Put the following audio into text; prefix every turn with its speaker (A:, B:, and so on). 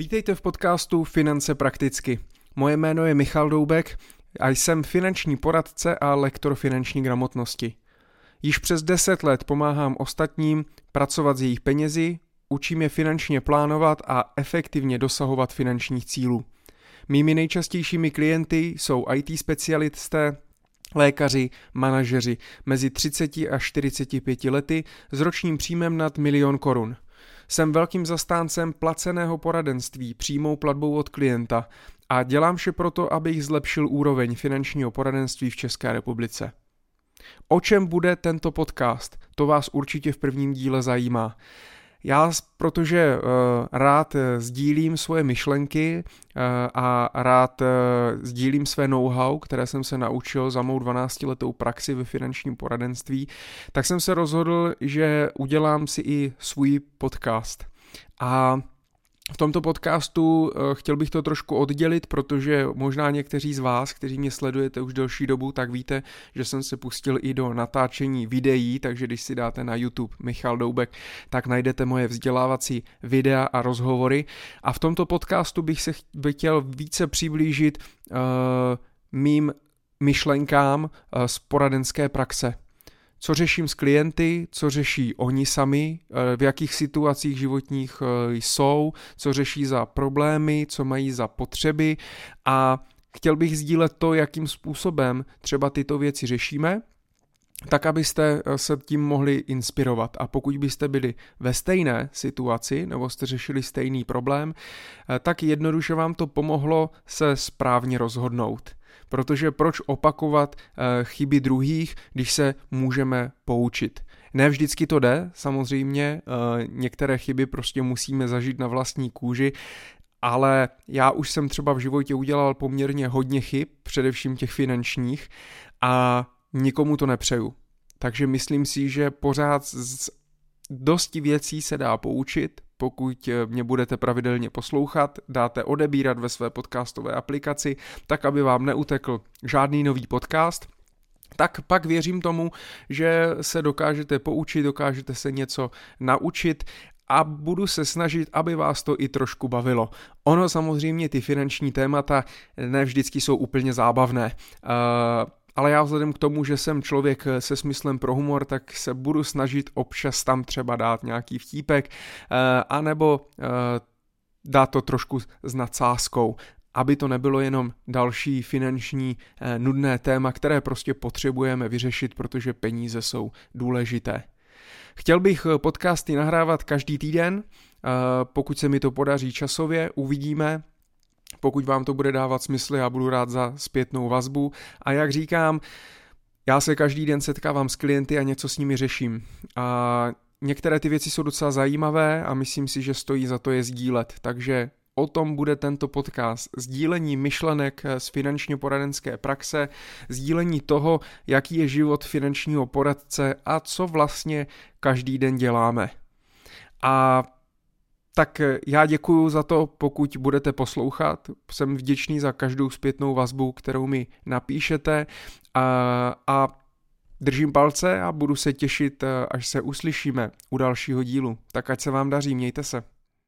A: Vítejte v podcastu Finance prakticky. Moje jméno je Michal Doubek a jsem finanční poradce a lektor finanční gramotnosti. Již přes 10 let pomáhám ostatním pracovat s jejich penězi, učím je finančně plánovat a efektivně dosahovat finančních cílů. Mými nejčastějšími klienty jsou IT specialisté, lékaři, manažeři mezi 30 a 45 lety s ročním příjmem nad milion korun – jsem velkým zastáncem placeného poradenství přímou platbou od klienta a dělám vše proto, abych zlepšil úroveň finančního poradenství v České republice. O čem bude tento podcast? To vás určitě v prvním díle zajímá. Já, protože uh, rád eh, sdílím svoje myšlenky uh, a rád sdílím své know-how, které jsem se naučil za mou 12-letou praxi ve finančním poradenství, tak jsem se rozhodl, že udělám si i svůj podcast. A v tomto podcastu eh, chtěl bych to trošku oddělit, protože možná někteří z vás, kteří mě sledujete už delší dobu, tak víte, že jsem se pustil i do natáčení videí, takže když si dáte na YouTube Michal Doubek, tak najdete moje vzdělávací videa a rozhovory. A v tomto podcastu bych se chtěl více přiblížit uh, mým myšlenkám uh, z poradenské praxe co řeším s klienty, co řeší oni sami, eh, v jakých situacích životních eh, jsou, co řeší za problémy, co mají za potřeby a chtěl bych sdílet to, jakým způsobem třeba tyto věci řešíme, tak abyste eh, se tím mohli inspirovat. A pokud byste byli ve stejné situaci nebo jste řešili stejný problém, tak jednoduše vám to pomohlo se správně rozhodnout. Protože proč opakovat eh, chyby druhých, když se můžeme poučit? Ne vždycky to jde, samozřejmě, eh, některé chyby prostě musíme zažít na vlastní kůži, ale já už jsem třeba v životě udělal poměrně hodně chyb, především těch finančních, a nikomu to nepřeju. Takže myslím si, že pořád z dosti věcí se dá poučit, pokud eh, mě budete pravidelně poslouchat, dáte odebírat ve své podcastové aplikaci, tak aby vám neutekl žádný nový podcast, tak pak věřím tomu, že se dokážete poučit, dokážete se něco naučit a budu se snažit, aby vás to i trošku bavilo. Ono samozřejmě ty finanční témata ne vždycky jsou úplně zábavné. Uh, ale já vzhledem k tomu, že jsem člověk se smyslem pro humor, tak se budu snažit občas tam třeba dát nějaký vtípek, eh, anebo eh, dát to trošku s nadsázkou, aby to nebylo jenom další finanční eh, nudné téma, které prostě potřebujeme vyřešit, protože peníze jsou důležité. Chtěl bych podcasty nahrávat každý týden, pokud se mi to podaří časově, uvidíme, pokud vám to bude dávat smysl, já budu rád za zpětnou vazbu. A jak říkám, já se každý den setkávám s klienty a něco s nimi řeším. A některé ty věci jsou docela zajímavé a myslím si, že stojí za to je sdílet. Takže o tom bude tento podcast. Sdílení myšlenek z finančně poradenské praxe, sdílení toho, jaký je život finančního poradce a co vlastně každý den děláme. A tak eh, já děkuji za to, pokud budete poslouchat. Jsem vděčný za každou zpětnou vazbu, kterou mi napíšete a, a držím palce a budu se těšit, eh, až se uslyšíme u dalšího dílu. Tak ať se vám daří, mějte se.